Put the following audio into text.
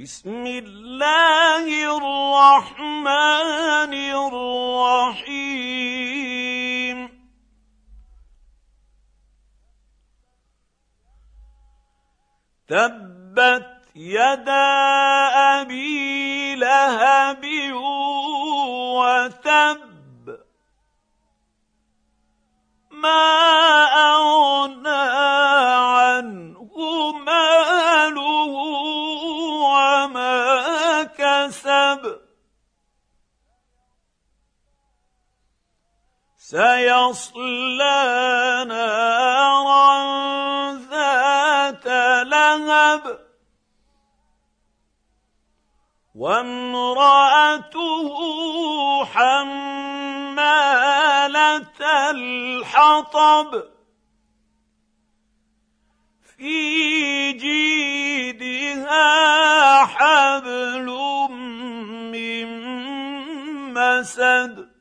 بسم الله الرحمن الرحيم. تبت يدا أبي لهب وتب وما كسب سيصلى نارا ذات لهب وامرأته حمالة الحطب. في مسد